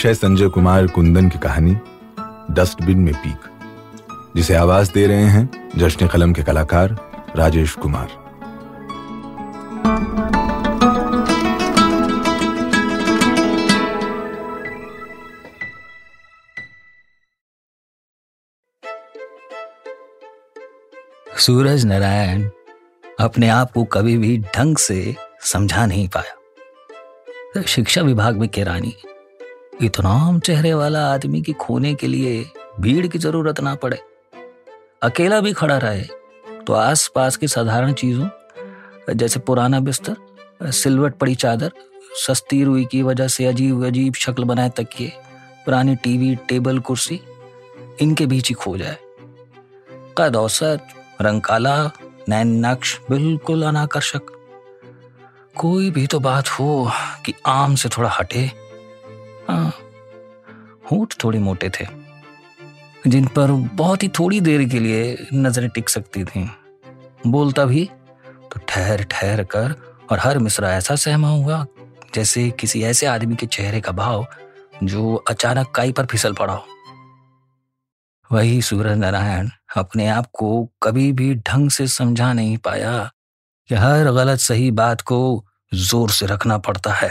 पेश है संजय कुमार कुंदन की कहानी, डस्टबिन में पीक, जिसे आवाज़ दे रहे हैं जश्न कलम के कलाकार राजेश कुमार। सूरज नारायण अपने आप को कभी भी ढंग से समझा नहीं पाया। शिक्षा विभाग में केरानी इतना चेहरे वाला आदमी की खोने के लिए भीड़ की ज़रूरत ना पड़े। अकेला भी खड़ा रहे तो आसपास की साधारण चीज़ों, जैसे पुराना बिस्तर, सिलवट पड़ी चादर, सस्ती रुई की वजह से अजीब अजीब शक्ल बनाए तकिए पुरानी टीवी, टेबल, कुर्सी इनके बीच ही खो जाए। कद औसत, रंग काला, नैन नक्श बिल्कुल अनाकर्षक। कोई भी तो बात हो कि आम से थोड़ा हटे। हाँ होठ थोड़े मोटे थे, जिन पर बहुत ही थोड़ी देर के लिए नज़रें टिक सकती थीं। बोलता भी तो ठहर ठहर कर, और हर मिसरा ऐसा सहमा हुआ, जैसे किसी ऐसे आदमी के चेहरे का भाव, जो अचानक काई पर फिसल पड़ा हो। वही सूरज नारायण अपने आप को कभी भी ढंग से समझा नहीं पाया कि हर गलत सही बात को ज़ोर से रखना पड़ता है।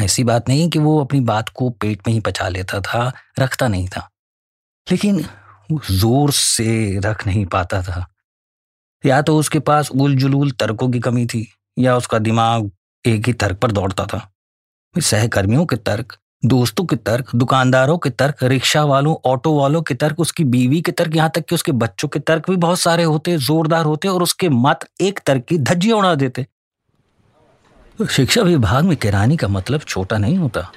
ऐसी बात नहीं कि वो अपनी बात को पेट में ही पचा लेता था, रखता नहीं था। लेकिन वो ज़ोर से रख नहीं पाता था। या तो उसके पास उल जुलूल तर्कों की कमी थी, या उसका दिमाग एक ही तर्क पर दौड़ता था। सहकर्मियों के तर्क, दोस्तों के तर्क, दुकानदारों के तर्क रिक्शा वालों ऑटो वालों के तर्क, उसकी बीवी के तर्क, यहाँ तक कि उसके बच्चों के तर्क भी बहुत सारे होते, जोरदार होते, और उसके मत एक तर्क की धज्जियाँ उड़ा देते। शिक्षा विभाग में किरानी का मतलब छोटा नहीं होता।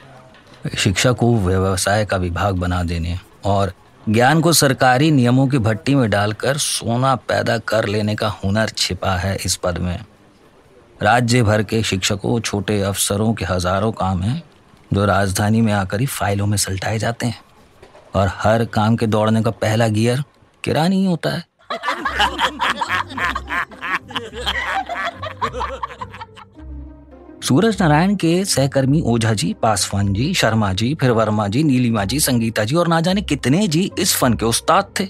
शिक्षा को व्यवसाय का विभाग बना देने और ज्ञान को सरकारी नियमों की भट्टी में डालकर सोना पैदा कर लेने का हुनर छिपा है इस पद में। राज्य भर के शिक्षकों, छोटे अफसरों के हज़ारों काम हैं जो राजधानी में आकर ही फाइलों में सलटाए जाते हैं। और हर काम के दौड़ने का पहला गियर किरानी ही होता है। सूरज नारायण के सहकर्मी ओझा जी, पासवान जी, शर्मा जी, फिर वर्मा जी, नीलिमा जी, संगीता जी और ना जाने कितने जी इस फन के उस्ताद थे।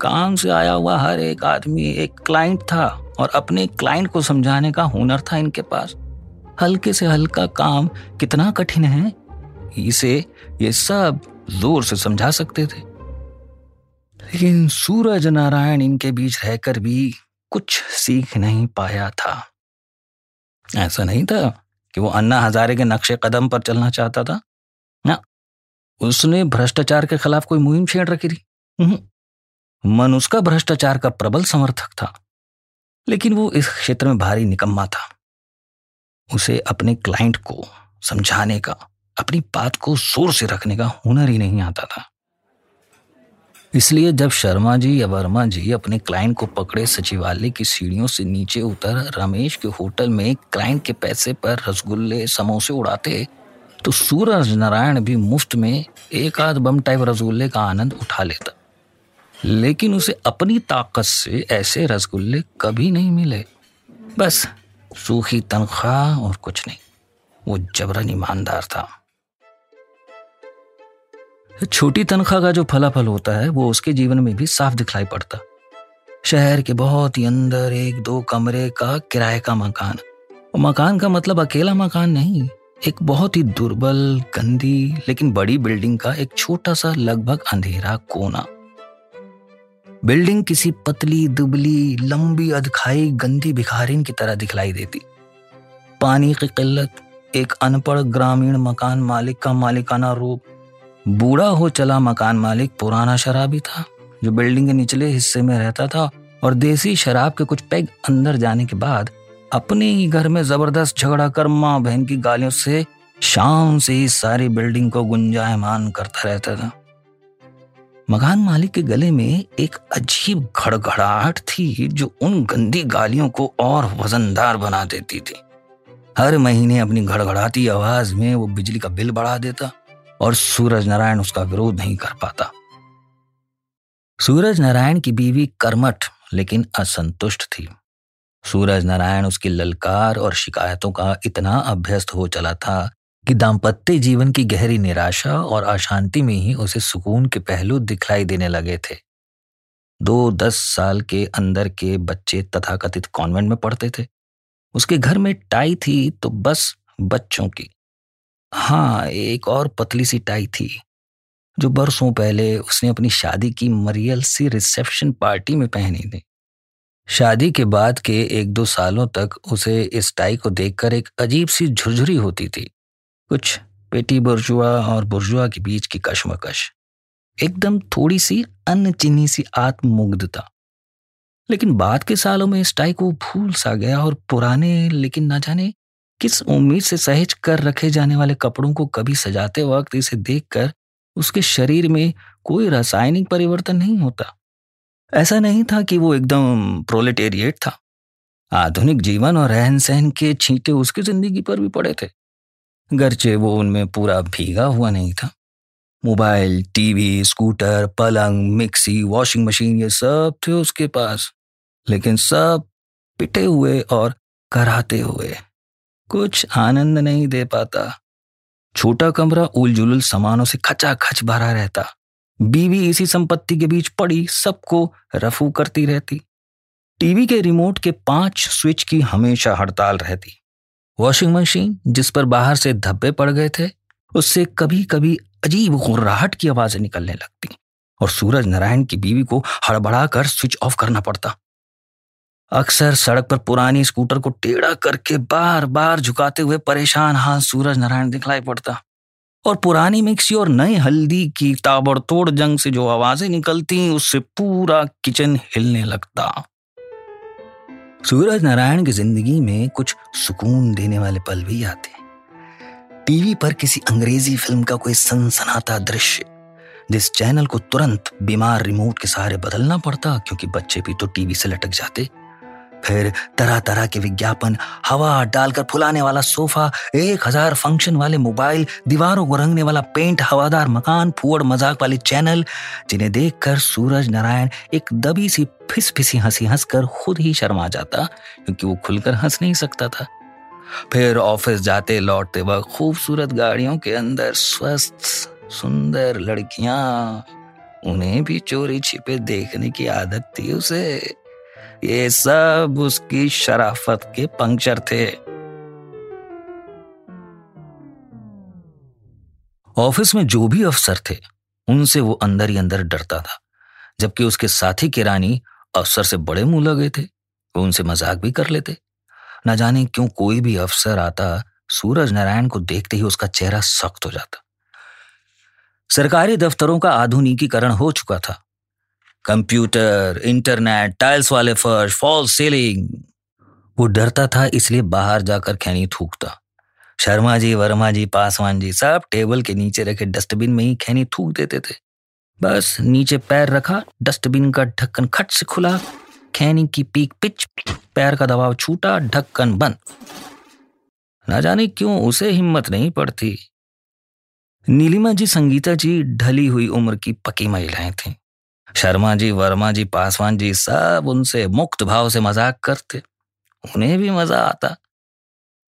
काम से आया हुआ हर एक आदमी एक क्लाइंट था और अपने क्लाइंट को समझाने का हुनर था इनके पास। हल्के से हल्का काम कितना कठिन है, इसे ये सब ज़ोर से समझा सकते थे। लेकिन सूरज नारायण इनके बीच रहकर भी कुछ सीख नहीं पाया था। ऐसा नहीं था कि वो अन्ना हजारे के नक्शे कदम पर चलना चाहता था। ना, उसने भ्रष्टाचार के खिलाफ कोई मुहिम छेड़ रखी थी। मन उसका भ्रष्टाचार का प्रबल समर्थक था, लेकिन वो इस क्षेत्र में भारी निकम्मा था। उसे अपने क्लाइंट को समझाने का, अपनी बात को ज़ोर से रखने का हुनर ही नहीं आता था। इसलिए जब शर्मा जी या वर्मा जी अपने क्लाइंट को पकड़े, सचिवालय की सीढ़ियों से नीचे उतर रमेश के होटल में क्लाइंट के पैसे पर रसगुल्ले, समोसे उड़ाते तो सूरज नारायण भी मुफ़्त में एक आध बम टाइप रसगुल्ले का आनंद उठा लेता। लेकिन उसे अपनी ताकत से ऐसे रसगुल्ले कभी नहीं मिले। बस, सूखी तनख्वाह और कुछ नहीं। वो जबरन ईमानदार था। छोटी तनख्वाह का जो फलाफल होता है, वो उसके जीवन में भी साफ़ दिखलाई पड़ता। शहर के बहुत ही अंदर एक दो कमरे का किराए का मकान। मकान का मतलब अकेला मकान नहीं, एक बहुत ही दुर्बल, गंदी, लेकिन बड़ी बिल्डिंग का एक छोटा सा लगभग अंधेरा कोना। बिल्डिंग किसी पतली, दुबली, लंबी, अधखाई, गंदी भिखारिन की तरह दिखलाई देती। पानी की किल्लत, एक अनपढ़ ग्रामीण मकान मालिक का मालिकाना रूप बूढ़ा हो चला मकान मालिक पुराना शराबी था, जो बिल्डिंग के निचले हिस्से में रहता था और देसी शराब के कुछ पैग अंदर जाने के बाद अपने ही घर में ज़बरदस्त झगड़ा कर माँ बहन की गालियों से शाम से ही सारी बिल्डिंग को गुंजायमान करता रहता था। मकान मालिक के गले में एक अजीब घड़घड़ाहट थी, जो उन गंदी गालियों को और वजनदार बना देती थी। हर महीने अपनी घड़घड़ाती आवाज़ में वो बिजली का बिल बढ़ा देता और सूरज नारायण उसका विरोध नहीं कर पाता। सूरज नारायण की बीवी कर्मठ, लेकिन असंतुष्ट थी। सूरज नारायण उसकी ललकार और शिकायतों का इतना अभ्यस्त हो चला था कि दाम्पत्य जीवन की गहरी निराशा और अशांति में ही उसे सुकून के पहलू दिखलाई देने लगे थे। दो दस साल के अंदर के बच्चे तथाकथित कॉन्वेंट में पढ़ते थे। उसके घर में टाई थी तो बस बच्चों की। हाँ एक और पतली सी टाई थी, जो बरसों पहले उसने अपनी शादी की मरियल सी रिसेप्शन पार्टी में पहनी थी। शादी के बाद के एक दो सालों तक उसे इस टाई को देखकर एक अजीब सी झुरझुरी होती थी। कुछ पेटी बुर्जुआ और बुर्जुआ के बीच की कशमकश। एकदम थोड़ी सी अन्न चिन्नी सी आत्ममुग्धता। लेकिन बाद के सालों में इस टाई को भूल सा गया और पुराने लेकिन ना जाने किस उम्मीद से सहेज कर रखे जाने वाले कपड़ों को कभी सजाते वक्त इसे देखकर उसके शरीर में कोई रासायनिक परिवर्तन नहीं होता। ऐसा नहीं था कि वो एकदम प्रोलेटेरिएट था। आधुनिक जीवन और रहन सहन के छींटे उसकी ज़िंदगी पर भी पड़े थे। गरचे वो उनमें पूरा भीगा हुआ नहीं था। मोबाइल, टीवी, स्कूटर, पलंग, मिक्सी वॉशिंग मशीन ये सब थे उसके पास। लेकिन सब पिटे हुए और कराते हुए। कुछ आनंद नहीं दे पाता। छोटा कमरा उलझुल सामानों से खचा खच भरा रहता। बीवी इसी संपत्ति के बीच पड़ी, सबको रफू करती रहती। टीवी के रिमोट के पाँच स्विच की हमेशा हड़ताल रहती। वॉशिंग मशीन, जिस पर बाहर से धब्बे पड़ गए थे, उससे कभी कभी अजीब गुर्राहट की आवाज़ें निकलने लगती, और सूरज नारायण की बीवी को हड़बड़ा कर स्विच ऑफ़ करना पड़ता। अक्सर सड़क पर पुरानी स्कूटर को टेढ़ा करके बार बार झुकाते हुए परेशान हाथ सूरज नारायण दिखलाई पड़ता। और पुरानी मिक्सी और नई हल्दी की ताबड़तोड़ जंग से जो आवाज़ें निकलती उससे पूरा किचन हिलने लगता। सूरज नारायण की ज़िंदगी में कुछ सुकून देने वाले पल भी आते टीवी पर किसी अंग्रेज़ी फ़िल्म का कोई सनसनाता दृश्य, जिस चैनल को तुरंत बीमार रिमोट के सहारे बदलना पड़ता, क्योंकि बच्चे भी तो टीवी से लटक जाते फिर तरह तरह के विज्ञापन, हवा डालकर फुलाने वाला सोफा, एक हज़ार फ़ंक्शन वाले मोबाइल, दीवारों को रंगने वाला पेंट हवादार मकान फुअड़ मज़ाक वाले चैनल जिन्हें देखकर सूरज नारायण एक दबी सी फिस फिसी हँसी हंसकर खुद ही शर्मा जाता, क्योंकि वो खुलकर हंस नहीं सकता था। फिर ऑफ़िस जाते लौटते वक्त खूबसूरत गाड़ियों के अंदर स्वस्थ, सुंदर लड़कियाँ, उन्हें भी चोरी छिपे देखने की आदत थी उसे। ये सब उसकी शराफत के पंक्चर थे। ऑफ़िस में जो भी अफसर थे, उनसे वो अंदर ही अंदर डरता था, जबकि उसके साथी किरानी अफसर से बड़े मुँह लगे थे, वो उनसे मज़ाक भी कर लेते। न जाने क्यों कोई भी अफसर आता, सूरज नारायण को देखते ही उसका चेहरा सख्त हो जाता। सरकारी दफ्तरों का आधुनिकीकरण हो चुका था। कंप्यूटर, इंटरनेट टाइल्स वाले फर्श फॉल सीलिंग वो डरता था, इसलिए बाहर जाकर खैनी थूकता। शर्मा जी, वर्मा जी, पासवान जी, सब टेबल के नीचे रखे डस्टबिन में ही खैनी थूक देते थे। बस नीचे पैर रखा, डस्टबिन का ढक्कन खट से खुला, खैनी की पीक पिच, पैर का दबाव छूटा, ढक्कन बंद। ना जाने क्यों उसे हिम्मत नहीं पड़ती। नीलिमा जी, संगीता जी, ढली हुई उम्र की पकी महिलाएँ थीं। शर्मा जी, वर्मा जी, पासवान जी सब उनसे मुक्त भाव से मज़ाक करते। उन्हें भी मज़ा आता।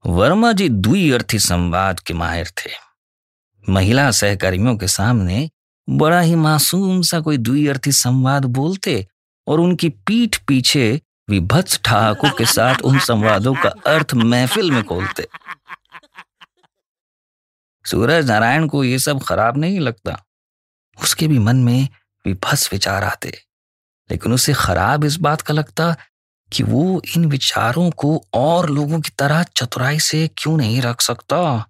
वर्मा जी दुई अर्थी संवाद के माहिर थे। महिला सहकर्मियों के सामने बड़ा ही मासूम सा कोई दुई अर्थी संवाद बोलते और उनकी पीठ पीछे विभत्स ठहाकों के साथ उन संवादों का अर्थ महफिल में खोलते। सूरज नारायण को यह सब खराब नहीं लगता। उसके भी मन में विभस विचार आते। लेकिन उसे खराब इस बात का लगता कि वो इन विचारों को और लोगों की तरह चतुराई से क्यों नहीं रख सकता?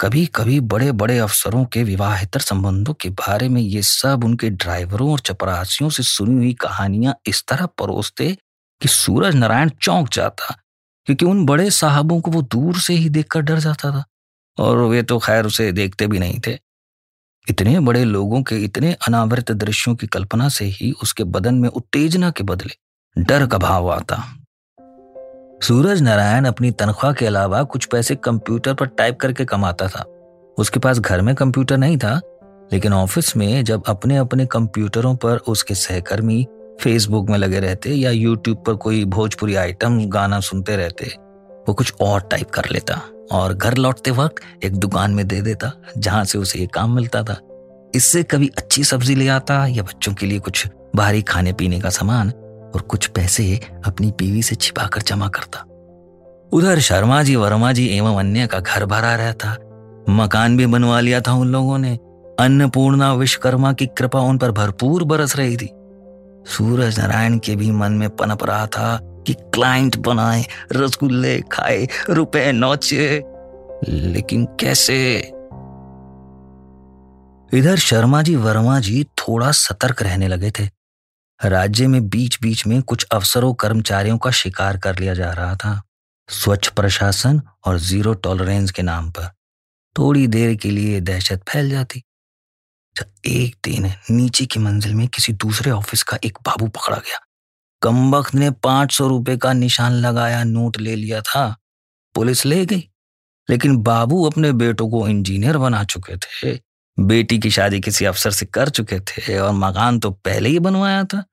कभी कभी बड़े बड़े अफसरों के विवाहितर संबंधों के बारे में ये सब उनके ड्राइवरों और चपरासियों से सुनी हुई कहानियाँ इस तरह परोसते कि सूरज नारायण चौंक जाता, क्योंकि उन बड़े साहबों को वो दूर से ही देखकर डर जाता था। और वे तो खैर उसे देखते भी नहीं थे। इतने बड़े लोगों के इतने अनावृत दृश्यों की कल्पना से ही उसके बदन में उत्तेजना के बदले डर का भाव आता। सूरज नारायण अपनी तनख्वाह के अलावा कुछ पैसे कंप्यूटर पर टाइप करके कमाता था। उसके पास घर में कंप्यूटर नहीं था, लेकिन ऑफ़िस में जब अपने अपने कंप्यूटरों पर उसके सहकर्मी फेसबुक में लगे रहते या यूट्यूब पर कोई भोजपुरी आइटम गाना सुनते रहते, वो कुछ और टाइप कर लेता। और घर लौटते वक्त एक दुकान में दे देता, जहाँ से उसे ये काम मिलता था। इससे कभी अच्छी सब्ज़ी ले आता या बच्चों के लिए कुछ बाहरी खाने पीने का सामान और कुछ पैसे अपनी बीवी से छिपाकर जमा करता। उधर शर्मा जी वर्मा जी एवं अन्य का घर भरा रहता। मकान भी बनवा लिया था उन लोगों ने। अन्नपूर्णा विश्वकर्मा की कृपा उन पर भरपूर बरस रही थी। सूरज नारायण के भी मन में पनप रहा था कि क्लाइंट बनाए, रसगुल्ले खाए, रुपए नौचे। लेकिन कैसे? इधर शर्मा जी, वर्मा जी थोड़ा सतर्क रहने लगे थे। राज्य में बीच बीच में कुछ अफसरों, कर्मचारियों का शिकार कर लिया जा रहा था। स्वच्छ प्रशासन और ज़ीरो टॉलरेंस के नाम पर। थोड़ी देर के लिए दहशत फैल जाती। एक दिन नीचे की मंजिल में किसी दूसरे ऑफ़िस का एक बाबू पकड़ा गया। कमबख्त ने पाँच सौ रुपए का निशान लगाया, नोट ले लिया था। पुलिस ले गई। लेकिन बाबू अपने बेटों को इंजीनियर बना चुके थे। बेटी की शादी किसी अफसर से कर चुके थे और मकान तो पहले ही बनवाया था।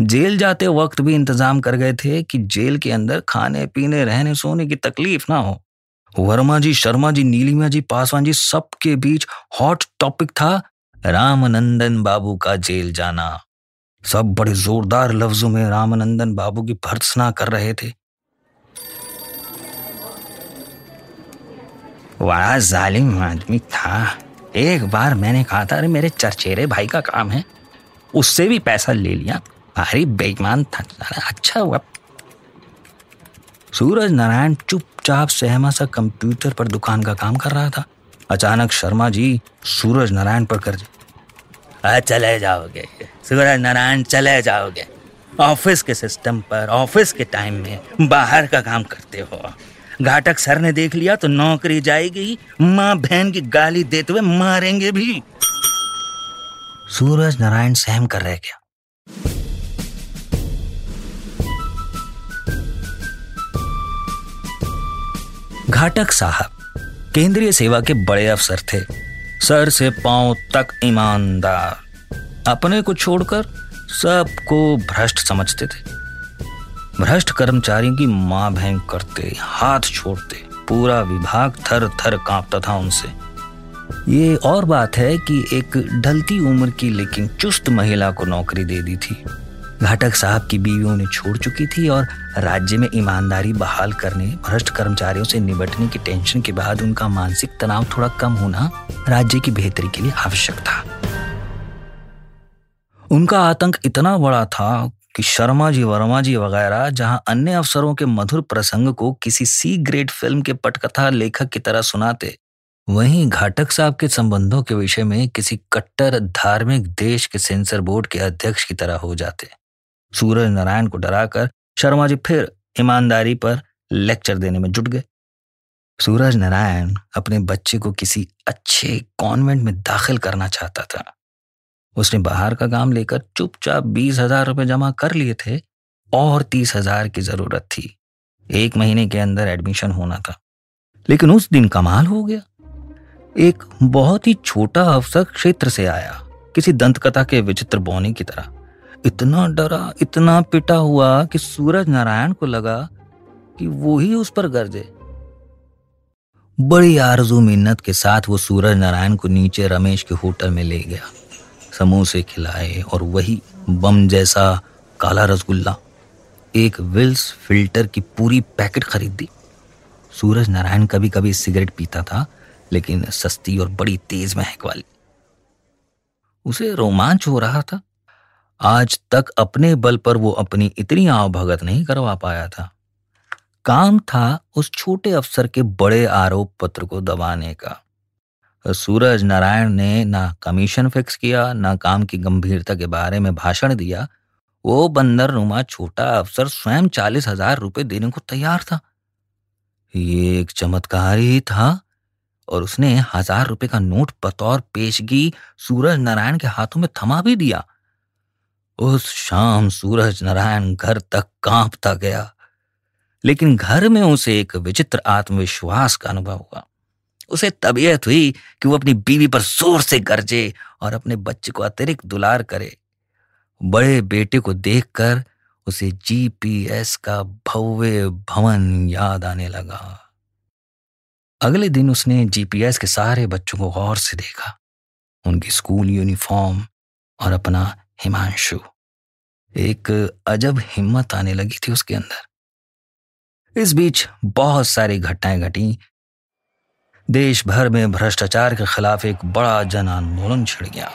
जेल जाते वक्त भी इंतज़ाम कर गए थे कि जेल के अंदर खाने, पीने, रहने, सोने की तकलीफ़ ना हो। वर्मा जी, शर्मा जी, नीलिमा जी, पासवान जी, सबके बीच हॉट टॉपिक था रामनंदन बाबू का जेल जाना। सब बड़े जोरदार लफ्जों में रामानंदन बाबू की भर्त्सना कर रहे थे। बड़ा जालिम आदमी था। एक बार मैंने कहा था, अरे, मेरे चरचेरे भाई का काम है। उससे भी पैसा ले लिया। भारी बेईमान था। अच्छा हुआ। सूरज नारायण चुपचाप सहमा सा कंप्यूटर पर दुकान का काम कर रहा था। अचानक शर्मा जी सूरज नारायण पर कर चले जाओगे। सूरज नारायण चले जाओगे। ऑफ़िस के सिस्टम पर, ऑफ़िस के टाइम में बाहर का काम करते हो। घाटक सर ने देख लिया तो नौकरी जाएगी। माँ बहन की गाली देते हुए मारेंगे भी। सूरज नारायण सहम कर रह गया। घाटक साहब, केंद्रीय सेवा के बड़े अफसर थे। सर से पाँव तक ईमानदार। अपने को छोड़कर सबको भ्रष्ट समझते थे। भ्रष्ट कर्मचारियों की माँ बहन करते, हाथ छोड़ते, पूरा विभाग थर थर कांपता था उनसे। ये और बात है कि एक ढलती उम्र की लेकिन चुस्त महिला को नौकरी दे दी थी। घाटक साहब की बीवियों ने छोड़ चुकी थी और राज्य में ईमानदारी बहाल करने, भ्रष्ट कर्मचारियों से निपटने की टेंशन के बाद उनका मानसिक तनाव थोड़ा कम होना राज्य की बेहतरी के लिए आवश्यक था। उनका आतंक इतना बड़ा था कि शर्मा जी, वर्मा जी वगैरह, जहाँ अन्य अफसरों के मधुर प्रसंग को किसी सी ग्रेड फ़िल्म के पटकथा लेखक की तरह सुनाते, वहीं घाटक साहब के संबंधों के विषय में किसी कट्टर धार्मिक देश के सेंसर बोर्ड के अध्यक्ष की तरह हो जाते। सूरज नारायण को डराकर शर्मा जी फिर ईमानदारी पर लेक्चर देने में जुट गए। सूरज नारायण अपने बच्चे को किसी अच्छे कॉन्वेंट में दाखिल करना चाहता था। उसने बाहर का काम लेकर चुपचाप बीस हज़ार रुपए जमा कर लिए थे और तीस हज़ार की ज़रूरत थी। एक महीने के अंदर एडमिशन होना था। लेकिन उस दिन कमाल हो गया। एक बहुत ही छोटा अफसर क्षेत्र से आया, किसी दंतकथा के विचित्र बौने की तरह। इतना डरा, इतना पिटा हुआ कि सूरज नारायण को लगा कि वो ही उस पर गर्जे बड़ी आरज़ू मिन्नत के साथ वो सूरज नारायण को नीचे रमेश के होटल में ले गया। समोसे खिलाए और वही बम जैसा काला रसगुल्ला एक विल्स फ़िल्टर की पूरी पैकेट खरीद दी। सूरज नारायण कभी कभी सिगरेट पीता था, लेकिन सस्ती और बड़ी तेज महक वाली। उसे रोमांच हो रहा था। आज तक अपने बल पर वो अपनी इतनी आवभगत नहीं करवा पाया था। काम था उस छोटे अफसर के बड़े आरोप पत्र को दबाने का। सूरज नारायण ने ना कमीशन फिक्स किया, ना काम की गंभीरता के बारे में भाषण दिया। वो बंदर नुमा छोटा अफसर स्वयं चालीस हज़ार रुपए देने को तैयार था। ये एक चमत्कार ही था और उसने हज़ार रुपए का नोट बतौर पेशगी सूरज नारायण के हाथों में थमा भी दिया। उस शाम सूरज नारायण घर तक कांपता गया, लेकिन घर में उसे एक विचित्र आत्मविश्वास का अनुभव हुआ। उसे तबीयत हुई कि वो अपनी बीवी पर ज़ोर से गरजे और अपने बच्चे को अतिरिक्त दुलार करे। बड़े बेटे को देखकर उसे जीपीएस का भव्य भवन याद आने लगा। अगले दिन उसने जीपीएस के सारे बच्चों को गौर से देखा। उनकी स्कूल यूनिफॉर्म और अपना हिमांशु। एक अजब हिम्मत आने लगी थी उसके अंदर। इस बीच बहुत सारी घटनाएँ घटी देश भर में भ्रष्टाचार के खिलाफ एक बड़ा जन आंदोलन छिड़ गया।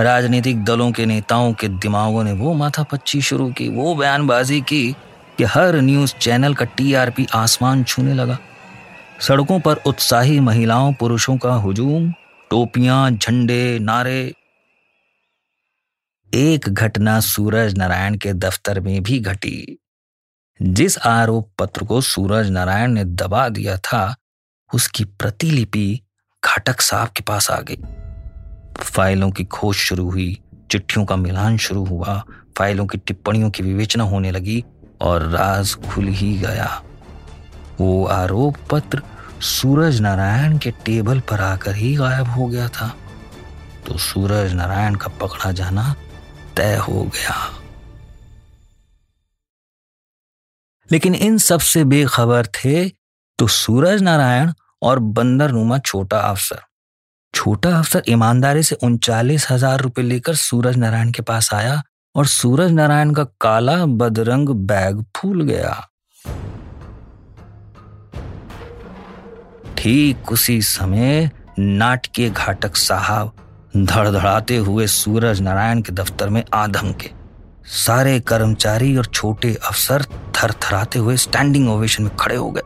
राजनीतिक दलों के नेताओं के दिमागों ने वो माथापच्ची शुरू की, वो बयानबाजी की कि हर न्यूज़ चैनल का टीआरपी आसमान छूने लगा। सड़कों पर उत्साही महिलाओं, पुरुषों का हुजूम, टोपियाँ, झंडे, नारे। एक घटना सूरज नारायण के दफ्तर में भी घटी। जिस आरोप पत्र को सूरज नारायण ने दबा दिया था, उसकी प्रतिलिपि घाटक साहब के पास आ गई। फाइलों की खोज शुरू हुई, चिट्ठियों का मिलान शुरू हुआ, फाइलों की टिप्पणियों की विवेचना होने लगी और राज खुल ही गया। वो आरोप पत्र सूरज नारायण के टेबल पर आकर ही गायब हो गया था। तो सूरज नारायण का पकड़ा जाना तय हो गया। लेकिन इन सबसे बेखबर थे तो सूरज नारायण और बंदर नुमा छोटा अफसर। छोटा अफसर ईमानदारी से उनचालीस हज़ार रुपए लेकर सूरज नारायण के पास आया और सूरज नारायण का काला बदरंग बैग फूल गया। ठीक उसी समय नाटकीय घाटक साहब धड़धड़ाते हुए सूरज नारायण के दफ्तर में आधम के सारे कर्मचारी और छोटे अफसर थरथराते हुए स्टैंडिंग ओवेशन में खड़े हो गए।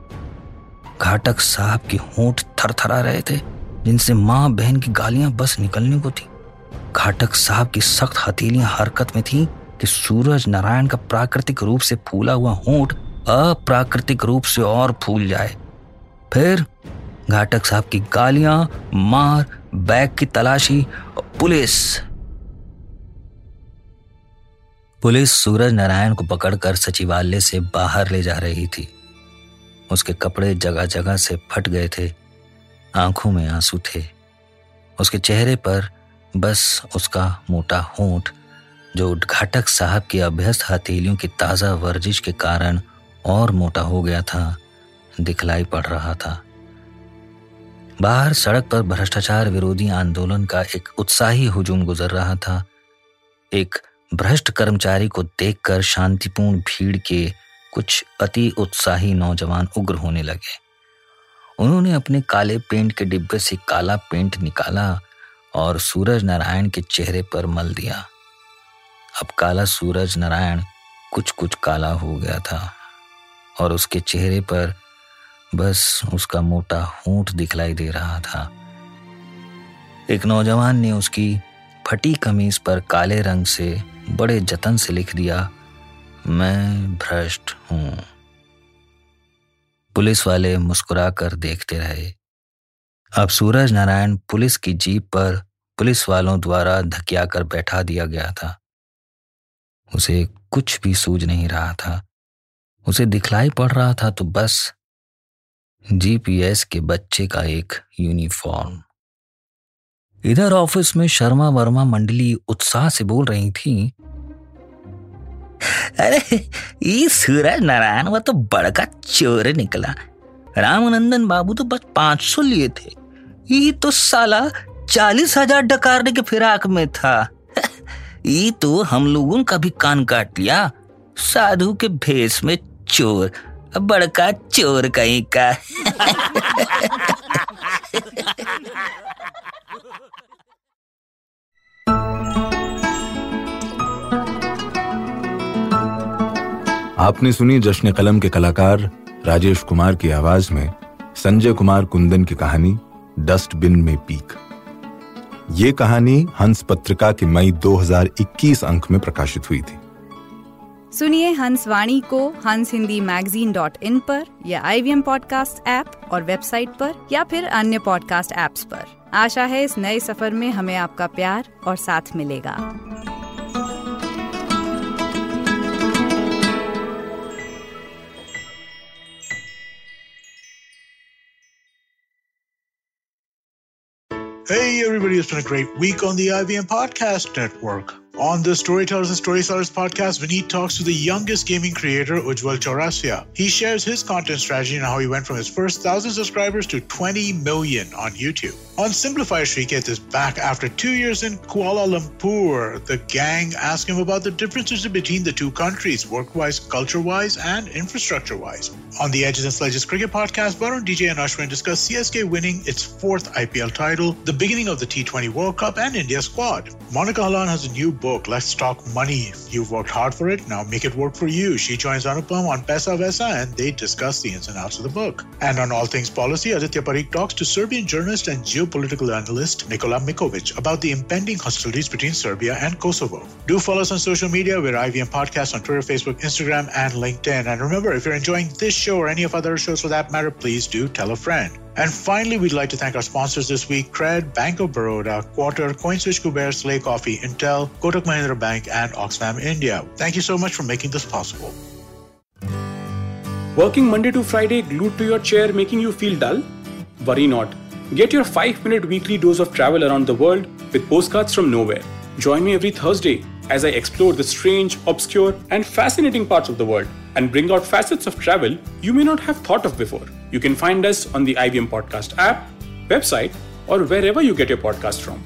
घाटक साहब के होंठ थरथरा रहे थे, जिनसे माँ बहन की गालियाँ बस निकलने को थी। घाटक साहब की सख्त हथेलियाँ हरकत में थी कि सूरज नारायण का प्राकृतिक रूप से फूला हुआ होंठ अप्राकृतिक रूप से और फूल जाए। फिर घाटक साहब की गालियाँ, मार, बैग की तलाशी पुलिस पुलिस सूरज नारायण को पकड़कर सचिवालय से बाहर ले जा रही थी। उसके कपड़े जगह जगह से फट गए थे, आँखों में आँसू थे। उसके चेहरे पर बस उसका मोटा होंठ, जो उद्घाटक साहब की अभ्यस्त हथेलियों की ताज़ा वर्जिश के कारण और मोटा हो गया था, दिखलाई पड़ रहा था। बाहर सड़क पर भ्रष्टाचार विरोधी आंदोलन का एक उत्साही हुजूम गुजर रहा था। एक भ्रष्ट कर्मचारी को देखकर शांतिपूर्ण भीड़ के कुछ अति उत्साही नौजवान उग्र होने लगे। उन्होंने अपने काले पेंट के डिब्बे से काला पेंट निकाला और सूरज नारायण के चेहरे पर मल दिया। अब काला सूरज नारायण कुछ कुछ काला हो गया था और उसके चेहरे पर बस उसका मोटा होंठ दिखलाई दे रहा था। एक नौजवान ने उसकी फटी कमीज पर काले रंग से बड़े जतन से लिख दिया, मैं भ्रष्ट हूँ। पुलिस वाले मुस्कुराकर देखते रहे। अब सूरज नारायण पुलिस की जीप पर पुलिस वालों द्वारा धकिया कर बैठा दिया गया था। उसे कुछ भी सूझ नहीं रहा था। उसे दिखलाई पड़ रहा था तो बस जीपीएस के बच्चे का एक यूनिफॉर्म। इधर ऑफ़िस में शर्मा वर्मा मंडली उत्साह से बोल रही थी, अरे ये सूरज नारायण वो तो बड़का चोर निकला। रामनंदन बाबू तो बस पाँच सौ लिए थे। ये तो साला चालीस हज़ार डकारने के फिराक में था। ये तो हम लोगों का भी कान काट लिया। साधु के भेष में चोर, बड़का चोर कहीं का। आपने सुनी जश्न कलम के कलाकार राजेश कुमार की आवाज़ में संजय कुमार कुंदन की कहानी, डस्टबिन में पीक। ये कहानी हंस पत्रिका के मई 2021 अंक में प्रकाशित हुई थी। सुनिए हंस वाणी को हंस हिंदी मैगजीन डॉट इन पर, या आई वी पॉडकास्ट ऐप और वेबसाइट पर, या फिर अन्य पॉडकास्ट ऐप्स पर। आशा है इस नए सफ़र में हमें आपका प्यार और साथ मिलेगा। Hey, everybody, it's been a great week on the IVM Podcast Network. On the Storytellers and Storysellers podcast, Vineet talks to the youngest gaming creator, Ujwal Chaurasia. He shares his content strategy and how he went from his first 1,000 subscribers to 20 million on YouTube. On Simplifier, Shriketh is back after two years in Kuala Lumpur. The gang ask him about the differences between the two countries, work-wise, culture-wise, and infrastructure-wise. On the Edges and Sledges Cricket podcast, Varun, DJ, and Ashwin discuss CSK winning its fourth IPL title, the beginning of the T20 World Cup, and India squad. Monica Halan has a new book, Let's Talk Money. You've worked hard for it, now make it work for you. She joins Anupam on Pesa Vesa and they discuss the ins and outs of the book. And on All Things Policy, Aditya Parikh talks to Serbian journalist and geopolitical analyst Nikola Mikovic about the impending hostilities between Serbia and Kosovo. Do follow us on social media. We're IVM Podcast on Twitter, Facebook, Instagram, and LinkedIn. And remember, if you're enjoying this show or any of other shows for that matter, please do tell a friend. And finally, we'd like to thank our sponsors this week Cred, Bank of Baroda, Quarter, CoinSwitch Kuber, Slay Coffee, Intel, Kotak Mahindra Bank, and Oxfam India. Thank you so much for making this possible. Working Monday to Friday glued to your chair making you feel dull? Worry not. Get your 5 minute weekly dose of travel around the world with postcards from nowhere. Join me every Thursday as I explore the strange, obscure, and fascinating parts of the world and bring out facets of travel you may not have thought of before. You can find us on the IBM Podcast app, website, or wherever you get your podcast from.